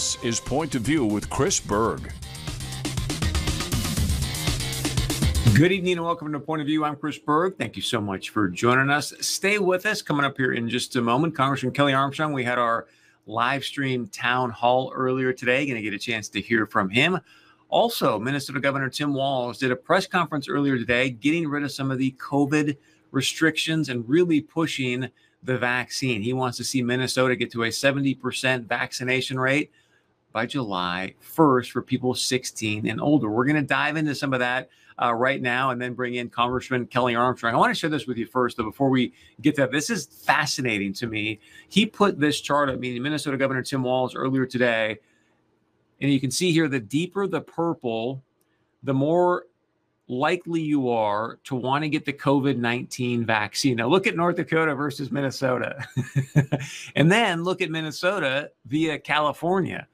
This is Point of View with Chris Berg. Good evening and welcome to Point of View. I'm Chris Berg. Thank you so much for joining us. Stay with us. Coming up here in just a moment, Congressman Kelly Armstrong. We had our live stream town hall earlier today. Going to get a chance to hear from him. Also, Minnesota Governor Tim Walz did a press conference earlier today, getting rid of some of the COVID restrictions and really pushing the vaccine. He wants to see Minnesota get to a 70% vaccination rate by July 1st for people 16 and older. We're going to dive into some of that uh, right now and then bring in Congressman Kelly Armstrong. I want to share this with you first, though, before we get to that. This is fascinating to me. He put this chart up, meaning Minnesota Governor Tim Walz earlier today. And you can see here the deeper the purple, the more likely you are to want to get the COVID 19 vaccine. Now, look at North Dakota versus Minnesota. and then look at Minnesota via California.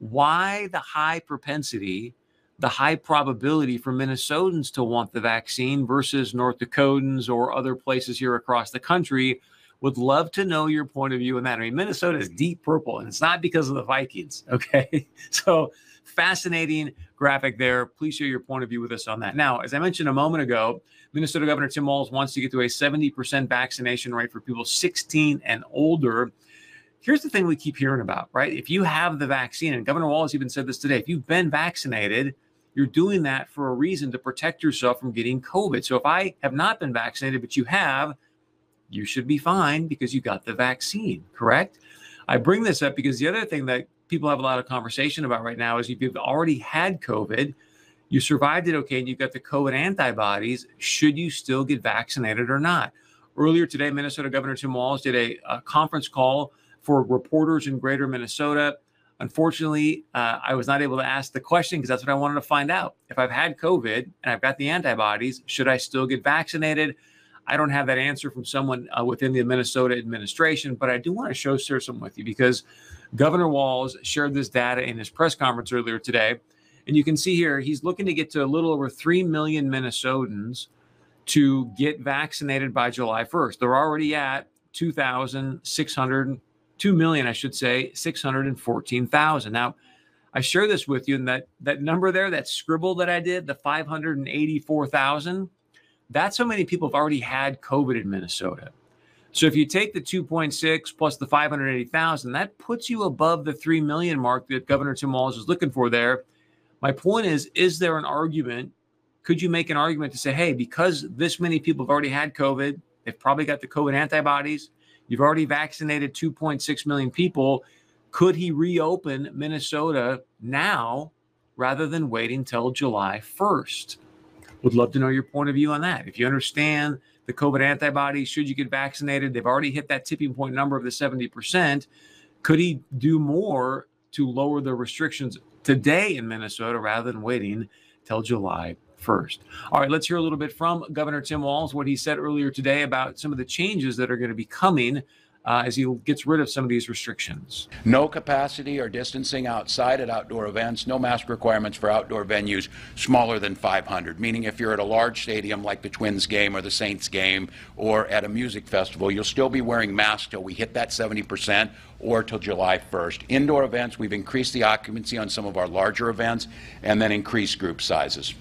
Why the high propensity, the high probability for Minnesotans to want the vaccine versus North Dakotans or other places here across the country? Would love to know your point of view on that. I mean, Minnesota is deep purple, and it's not because of the Vikings. Okay. So, fascinating graphic there. Please share your point of view with us on that. Now, as I mentioned a moment ago, Minnesota Governor Tim Walz wants to get to a 70% vaccination rate for people 16 and older. Here's the thing we keep hearing about, right? If you have the vaccine, and Governor Walz even said this today, if you've been vaccinated, you're doing that for a reason to protect yourself from getting COVID. So if I have not been vaccinated, but you have, you should be fine because you got the vaccine, correct? I bring this up because the other thing that people have a lot of conversation about right now is if you've already had COVID, you survived it okay, and you've got the COVID antibodies, should you still get vaccinated or not? Earlier today, Minnesota Governor Tim Walz did a, a conference call for reporters in greater Minnesota. Unfortunately, uh, I was not able to ask the question because that's what I wanted to find out. If I've had COVID and I've got the antibodies, should I still get vaccinated? I don't have that answer from someone uh, within the Minnesota administration, but I do want to show share some with you because Governor Walz shared this data in his press conference earlier today. And you can see here, he's looking to get to a little over 3 million Minnesotans to get vaccinated by July 1st. They're already at 2,600, 2 million, I should say, 614,000. Now, I share this with you, and that, that number there, that scribble that I did, the 584,000, that's how many people have already had COVID in Minnesota. So if you take the 2.6 plus the 580,000, that puts you above the 3 million mark that Governor Tim Walz is looking for there. My point is, is there an argument? Could you make an argument to say, hey, because this many people have already had COVID, they've probably got the COVID antibodies, you've already vaccinated 2.6 million people, could he reopen Minnesota now rather than waiting till July 1st? Would love to know your point of view on that. If you understand the COVID antibodies, should you get vaccinated, they've already hit that tipping point number of the 70%. Could he do more to lower the restrictions today in Minnesota rather than waiting till July 1st? All right, let's hear a little bit from Governor Tim Walz, what he said earlier today about some of the changes that are going to be coming uh, as he gets rid of some of these restrictions. No capacity or distancing outside at outdoor events, no mask requirements for outdoor venues smaller than 500, meaning if you're at a large stadium like the Twins game or the Saints game or at a music festival, you'll still be wearing masks till we hit that 70% or till July 1st. Indoor events, we've increased the occupancy on some of our larger events and then increased group sizes.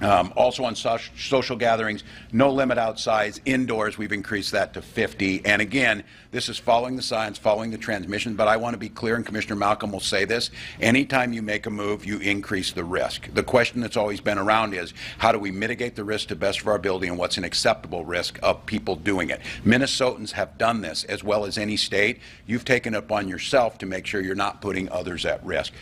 Um, also on so social gatherings, no limit outside. Indoors, we've increased that to 50. And again, this is following the science, following the transmission. But I want to be clear, and Commissioner Malcolm will say this: anytime you make a move, you increase the risk. The question that's always been around is how do we mitigate the risk to best of our ability, and what's an acceptable risk of people doing it? Minnesotans have done this as well as any state. You've taken it upon yourself to make sure you're not putting others at risk.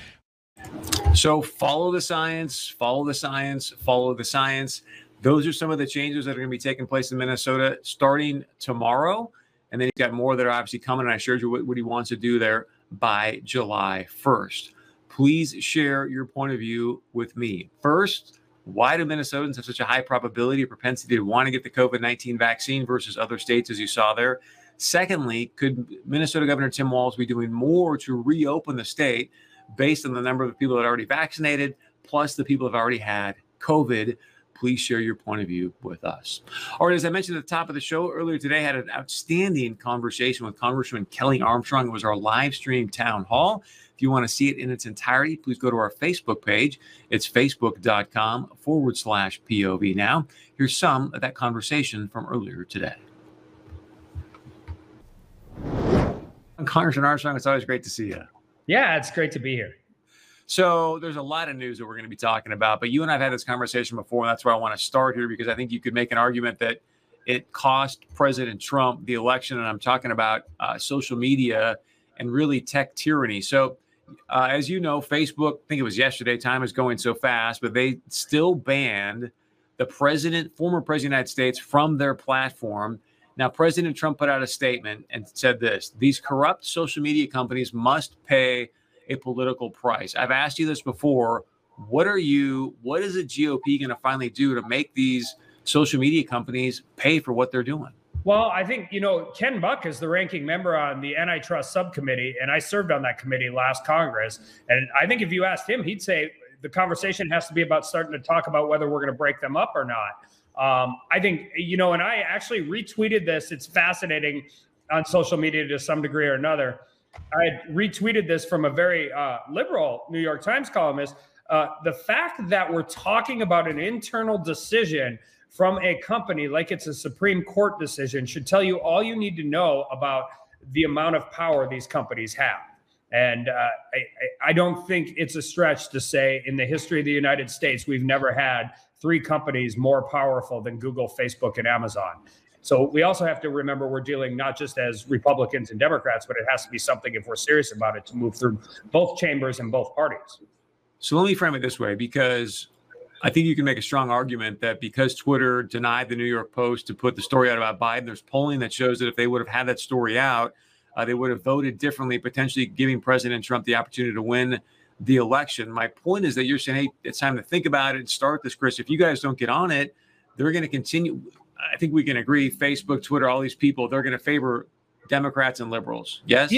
So follow the science, follow the science, follow the science. Those are some of the changes that are going to be taking place in Minnesota starting tomorrow. And then he's got more that are obviously coming. And I shared you what, what he wants to do there by July 1st. Please share your point of view with me. First, why do Minnesotans have such a high probability or propensity to want to get the COVID 19 vaccine versus other states, as you saw there? Secondly, could Minnesota Governor Tim Walz be doing more to reopen the state based on the number of people that are already vaccinated, plus the people have already had COVID. please share your point of view with us. All right, as I mentioned at the top of the show earlier today, I had an outstanding conversation with Congressman Kelly Armstrong. It was our live stream town hall. If you want to see it in its entirety, please go to our Facebook page. It's facebook.com forward slash POV. Now, here's some of that conversation from earlier today. Congressman Armstrong, it's always great to see you. Yeah, it's great to be here. So there's a lot of news that we're going to be talking about, but you and I've had this conversation before, and that's where I want to start here because I think you could make an argument that it cost President Trump the election, and I'm talking about uh, social media and really tech tyranny. So, uh, as you know, Facebook, I think it was yesterday, time is going so fast, but they still banned the president, former president of the United States, from their platform. Now, President Trump put out a statement and said this these corrupt social media companies must pay a political price. I've asked you this before. What are you, what is the GOP going to finally do to make these social media companies pay for what they're doing? Well, I think, you know, Ken Buck is the ranking member on the antitrust subcommittee, and I served on that committee last Congress. And I think if you asked him, he'd say the conversation has to be about starting to talk about whether we're going to break them up or not. Um, I think, you know, and I actually retweeted this. It's fascinating on social media to some degree or another. I retweeted this from a very uh, liberal New York Times columnist. Uh, the fact that we're talking about an internal decision from a company like it's a Supreme Court decision should tell you all you need to know about the amount of power these companies have. And uh, I, I don't think it's a stretch to say in the history of the United States, we've never had three companies more powerful than Google, Facebook, and Amazon. So we also have to remember we're dealing not just as Republicans and Democrats, but it has to be something if we're serious about it to move through both chambers and both parties. So let me frame it this way because I think you can make a strong argument that because Twitter denied the New York Post to put the story out about Biden, there's polling that shows that if they would have had that story out, uh, they would have voted differently, potentially giving President Trump the opportunity to win the election. My point is that you're saying, hey, it's time to think about it and start this, Chris. If you guys don't get on it, they're going to continue. I think we can agree Facebook, Twitter, all these people, they're going to favor Democrats and liberals. Yes.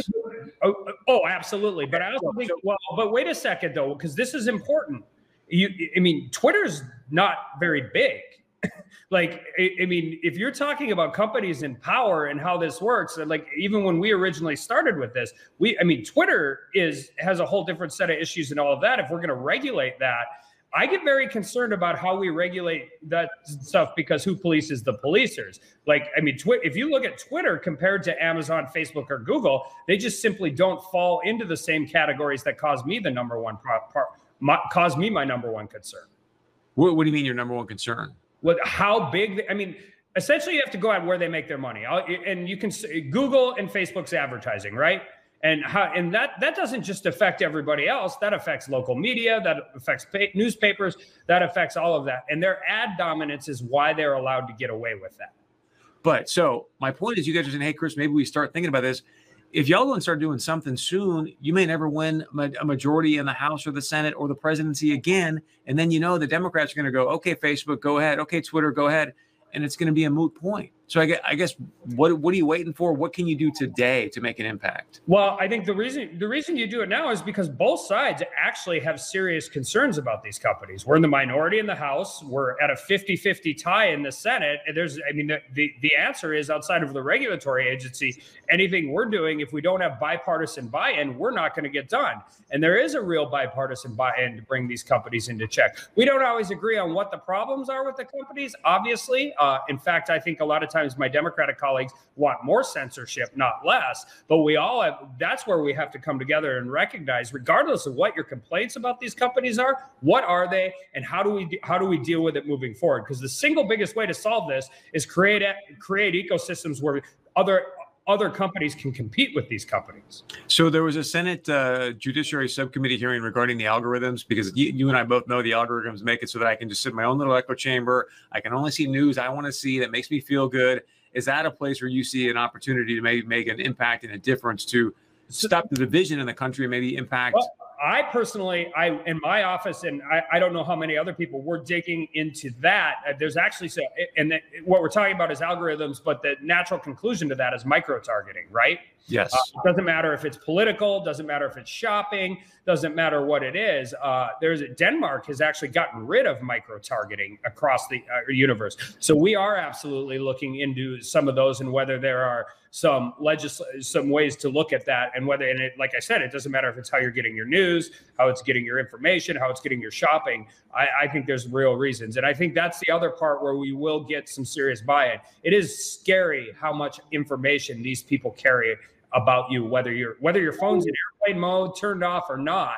Oh, oh, oh, absolutely. But I also think, well, but wait a second though, because this is important. You, I mean, Twitter's not very big. like, I, I, mean, if you're talking about companies in power and how this works, like even when we originally started with this, we, I mean, Twitter is has a whole different set of issues and all of that. If we're going to regulate that, I get very concerned about how we regulate that stuff because who polices the policers? Like, I mean, twi- if you look at Twitter compared to Amazon, Facebook, or Google, they just simply don't fall into the same categories that cause me the number one pro- cause me my number one concern. What, what, do you mean your number one concern? What? How big? I mean, essentially, you have to go at where they make their money, and you can Google and Facebook's advertising, right? and how and that that doesn't just affect everybody else that affects local media that affects pay, newspapers that affects all of that and their ad dominance is why they're allowed to get away with that but so my point is you guys are saying hey chris maybe we start thinking about this if y'all don't start doing something soon you may never win a majority in the house or the senate or the presidency again and then you know the democrats are going to go okay facebook go ahead. Okay twitter go ahead. And it's going to be a moot point so I guess, I guess what what are you waiting for? What can you do today to make an impact? Well, I think the reason the reason you do it now is because both sides actually have serious concerns about these companies. We're in the minority in the House. We're at a 50-50 tie in the Senate. And there's I mean the, the, the answer is outside of the regulatory agency, anything we're doing, if we don't have bipartisan buy-in, we're not going to get done. And there is a real bipartisan buy-in to bring these companies into check. We don't always agree on what the problems are with the companies, obviously. Uh, in fact, I think a lot of times my Democratic colleagues want more censorship, not less. But we all have, that's where we have to come together and recognize, regardless of what your complaints about these companies are, what are they, and how do we how do we deal with it moving forward? Because the single biggest way to solve this is create create ecosystems where other other companies can compete with these companies. So there was a Senate uh, Judiciary Subcommittee hearing regarding the algorithms because you, you, and I both know the algorithms make it so that I can just sit in my own little echo chamber. I can only see news I want to see that makes me feel good. Is that a place where you see an opportunity to maybe make an impact and a difference to stop the division in the country and maybe impact? Well, I personally, I in my office, and I, I don't know how many other people were digging into that. Uh, there's actually so, and the, what we're talking about is algorithms, but the natural conclusion to that is micro targeting, right? Yes. Uh, it doesn't matter if it's political, doesn't matter if it's shopping, doesn't matter what it is. Uh, there's Denmark has actually gotten rid of micro targeting across the uh, universe. So we are absolutely looking into some of those and whether there are some legis- some ways to look at that and whether and it like I said, it doesn't matter if it's how you're getting your news, how it's getting your information, how it's getting your shopping. I, I think there's real reasons. And I think that's the other part where we will get some serious buy-in. It is scary how much information these people carry about you, whether your whether your phone's in airplane mode, turned off or not.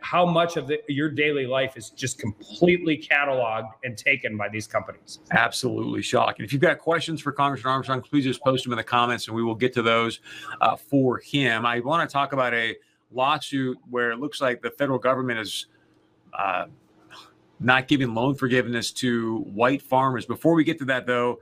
How much of the, your daily life is just completely cataloged and taken by these companies? Absolutely shocking. If you've got questions for Congressman Armstrong, please just post them in the comments, and we will get to those uh, for him. I want to talk about a lawsuit where it looks like the federal government is. Uh, not giving loan forgiveness to white farmers. Before we get to that, though,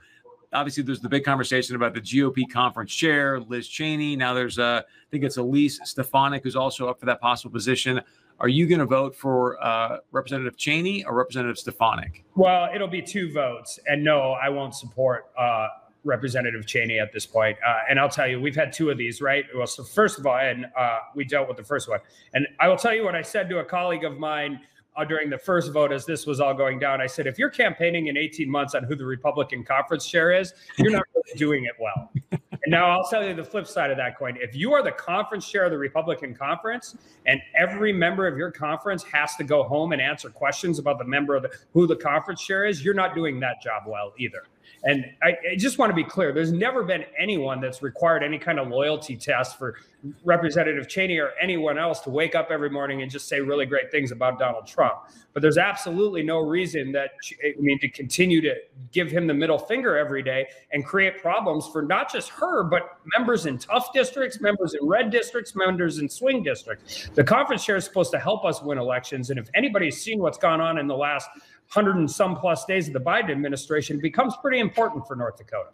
obviously there's the big conversation about the GOP conference chair, Liz Cheney. Now there's uh, I think it's Elise Stefanik who's also up for that possible position. Are you going to vote for uh, Representative Cheney or Representative Stefanik? Well, it'll be two votes, and no, I won't support uh, Representative Cheney at this point. Uh, and I'll tell you, we've had two of these, right? Well, so first of all, and uh, we dealt with the first one, and I will tell you what I said to a colleague of mine uh, during the first vote as this was all going down. I said, if you're campaigning in 18 months on who the Republican conference chair is, you're not really doing it well. And now I'll tell you the flip side of that coin. If you are the conference chair of the Republican conference and every member of your conference has to go home and answer questions about the member of the, who the conference chair is, you're not doing that job well either. And I, I, just want to be clear there's never been anyone that's required any kind of loyalty test for Representative Cheney or anyone else to wake up every morning and just say really great things about Donald Trump. But there's absolutely no reason that, I mean, to continue to give him the middle finger every day and create problems for not just her, but members in tough districts, members in red districts, members in swing districts. The conference chair is supposed to help us win elections. And if anybody's seen what's gone on in the last hundred and some plus days of the Biden administration becomes pretty important for North Dakota.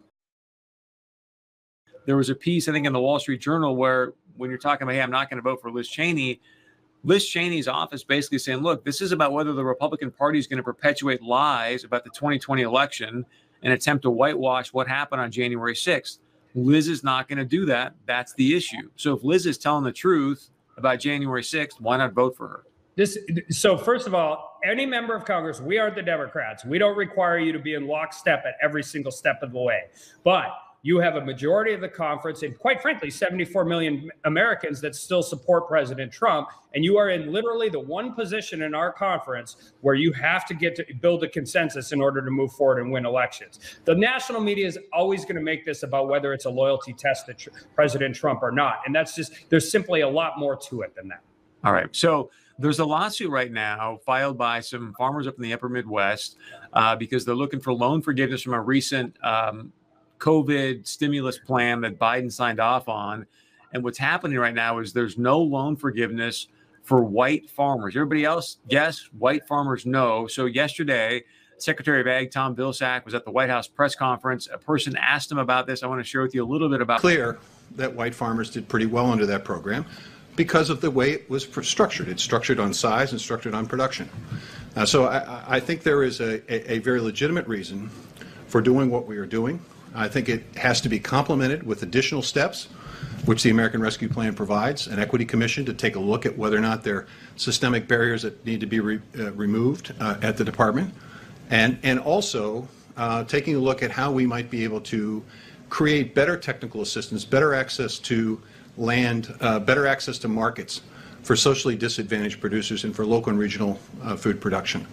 There was a piece, I think, in the Wall Street Journal where when you're talking about, hey, I'm not going to vote for Liz Cheney, Liz Cheney's office basically saying, look, this is about whether the Republican Party is going to perpetuate lies about the 2020 election and attempt to whitewash what happened on January 6th. Liz is not going to do that. That's the issue. So if Liz is telling the truth about January 6th, why not vote for her? This so first of all, any member of Congress, we aren't the Democrats. We don't require you to be in lockstep at every single step of the way. But you have a majority of the conference and quite frankly 74 million Americans that still support President Trump and you are in literally the one position in our conference where you have to get to build a consensus in order to move forward and win elections. The national media is always going to make this about whether it's a loyalty test to President Trump or not and that's just there's simply a lot more to it than that. All right. So there's a lawsuit right now filed by some farmers up in the upper Midwest uh, because they're looking for loan forgiveness from a recent um, COVID stimulus plan that Biden signed off on. And what's happening right now is there's no loan forgiveness for white farmers. Everybody else, yes, white farmers, no. So yesterday, Secretary of Ag Tom Vilsack was at the White House press conference. A person asked him about this. I want to share with you a little bit about. Clear that white farmers did pretty well under that program because of the way it was structured. It's structured on size and structured on production. Uh, so I, I, think there is a, a, a, very legitimate reason for doing what we are doing. I think it has to be complemented with additional steps, which the American Rescue Plan provides, an equity commission to take a look at whether or not there are systemic barriers that need to be re, uh, removed uh, at the department, and, and also uh, taking a look at how we might be able to create better technical assistance, better access to land, uh, better access to markets for socially disadvantaged producers and for local and regional uh, food production.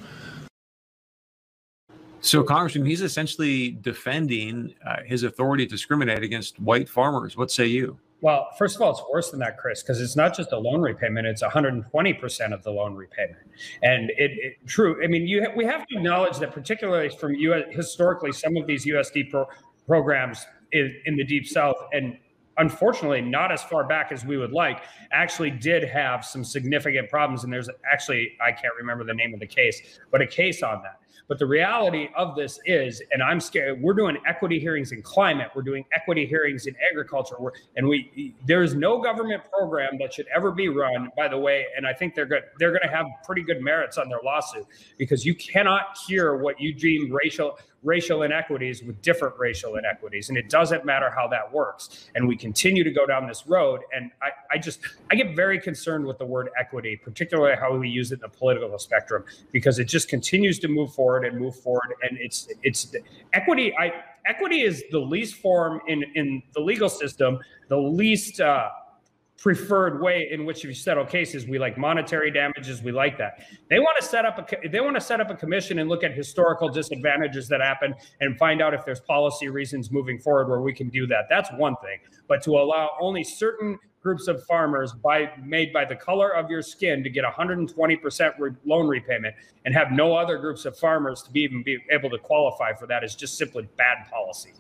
So, Congressman, he's essentially defending uh, his authority to discriminate against white farmers. What say you? Well, first of all, it's worse than that, Chris, because it's not just a loan repayment; it's 120 percent of the loan repayment. And it, it true. I mean, you ha- we have to acknowledge that, particularly from U.S. historically, some of these USD pro- programs in, in the Deep South and unfortunately not as far back as we would like, actually did have some significant problems. And there's actually, I can't remember the name of the case, but a case on that. But the reality of this is, and I'm scared, we're doing equity hearings in climate, we're doing equity hearings in agriculture, and we there's no government program that should ever be run, by the way. And I think they're good, they're going to have pretty good merits on their lawsuit because you cannot cure what you deem racial racial inequities with different racial inequities. And it doesn't matter how that works. And we continue to go down this road. And I, I just, I get very concerned with the word equity, particularly how we use it in the political spectrum, because it just continues to move forward and move forward. And it's, it's equity. I, equity is the least form in, in the legal system, the least, uh, preferred way in which you settle cases. We like monetary damages. We like that. They want to set up a they want to set up a commission and look at historical disadvantages that happen and find out if there's policy reasons moving forward where we can do that. That's one thing. But to allow only certain groups of farmers by made by the color of your skin to get 120% re- loan repayment and have no other groups of farmers to be even be able to qualify for that is just simply bad policy.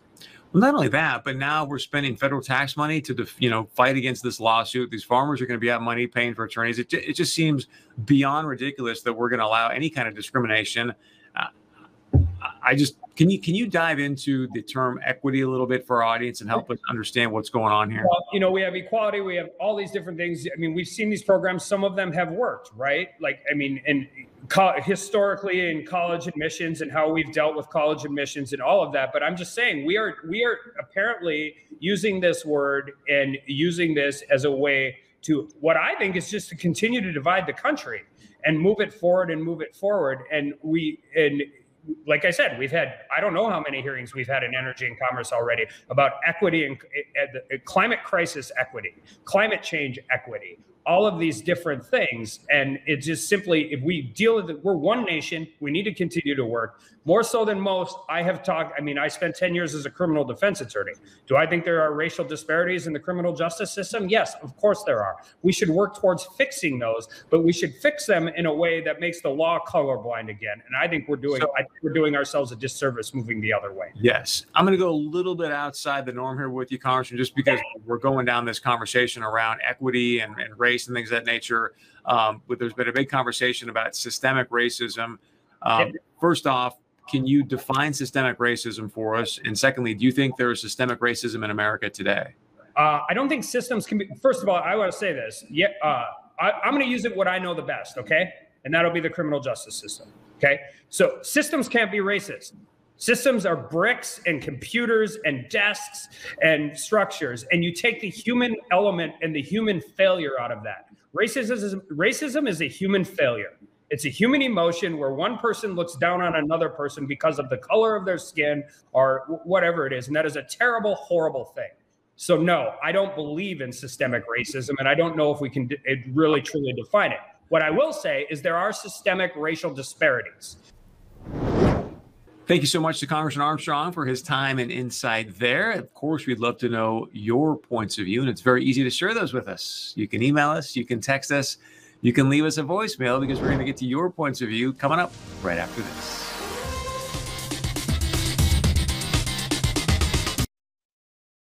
Well, not only that, but now we're spending federal tax money to, you know, fight against this lawsuit. These farmers are going to be out money paying for attorneys. It, it just seems beyond ridiculous that we're going to allow any kind of discrimination. I just can you can you dive into the term equity a little bit for our audience and help us understand what's going on here? Well, you know, we have equality, we have all these different things. I mean, we've seen these programs; some of them have worked, right? Like, I mean, and co- historically in college admissions and how we've dealt with college admissions and all of that. But I'm just saying we are we are apparently using this word and using this as a way to what I think is just to continue to divide the country and move it forward and move it forward. And we and like I said, we've had I don't know how many hearings we've had in energy and commerce already about equity and uh, climate crisis equity, climate change equity, all of these different things. And it just simply, if we deal with it, we're one nation, we need to continue to work more so than most. I have talked, I mean, I spent 10 years as a criminal defense attorney. Do I think there are racial disparities in the criminal justice system? Yes, of course there are. We should work towards fixing those, but we should fix them in a way that makes the law colorblind again. And I think we're doing, so, I think we're doing ourselves a disservice moving the other way. Yes. I'm going to go a little bit outside the norm here with you, Congressman, just because we're going down this conversation around equity and, and race and things of that nature. Um, but there's been a big conversation about systemic racism. Um, first off, can you define systemic racism for us? And secondly, do you think there is systemic racism in America today? Uh, I don't think systems can be. First of all, I want to say this. Yeah, uh, I, I'm going to use it what I know the best. Okay, and that'll be the criminal justice system. Okay, so systems can't be racist. Systems are bricks and computers and desks and structures, and you take the human element and the human failure out of that. Racism is, racism is a human failure. It's a human emotion where one person looks down on another person because of the color of their skin or whatever it is. And that is a terrible, horrible thing. So, no, I don't believe in systemic racism, and I don't know if we can really truly define it. What I will say is there are systemic racial disparities. Thank you so much to Congressman Armstrong for his time and insight there. Of course, we'd love to know your points of view, and it's very easy to share those with us. You can email us, you can text us, you can leave us a voicemail because we're going to get to your points of view coming up right after this.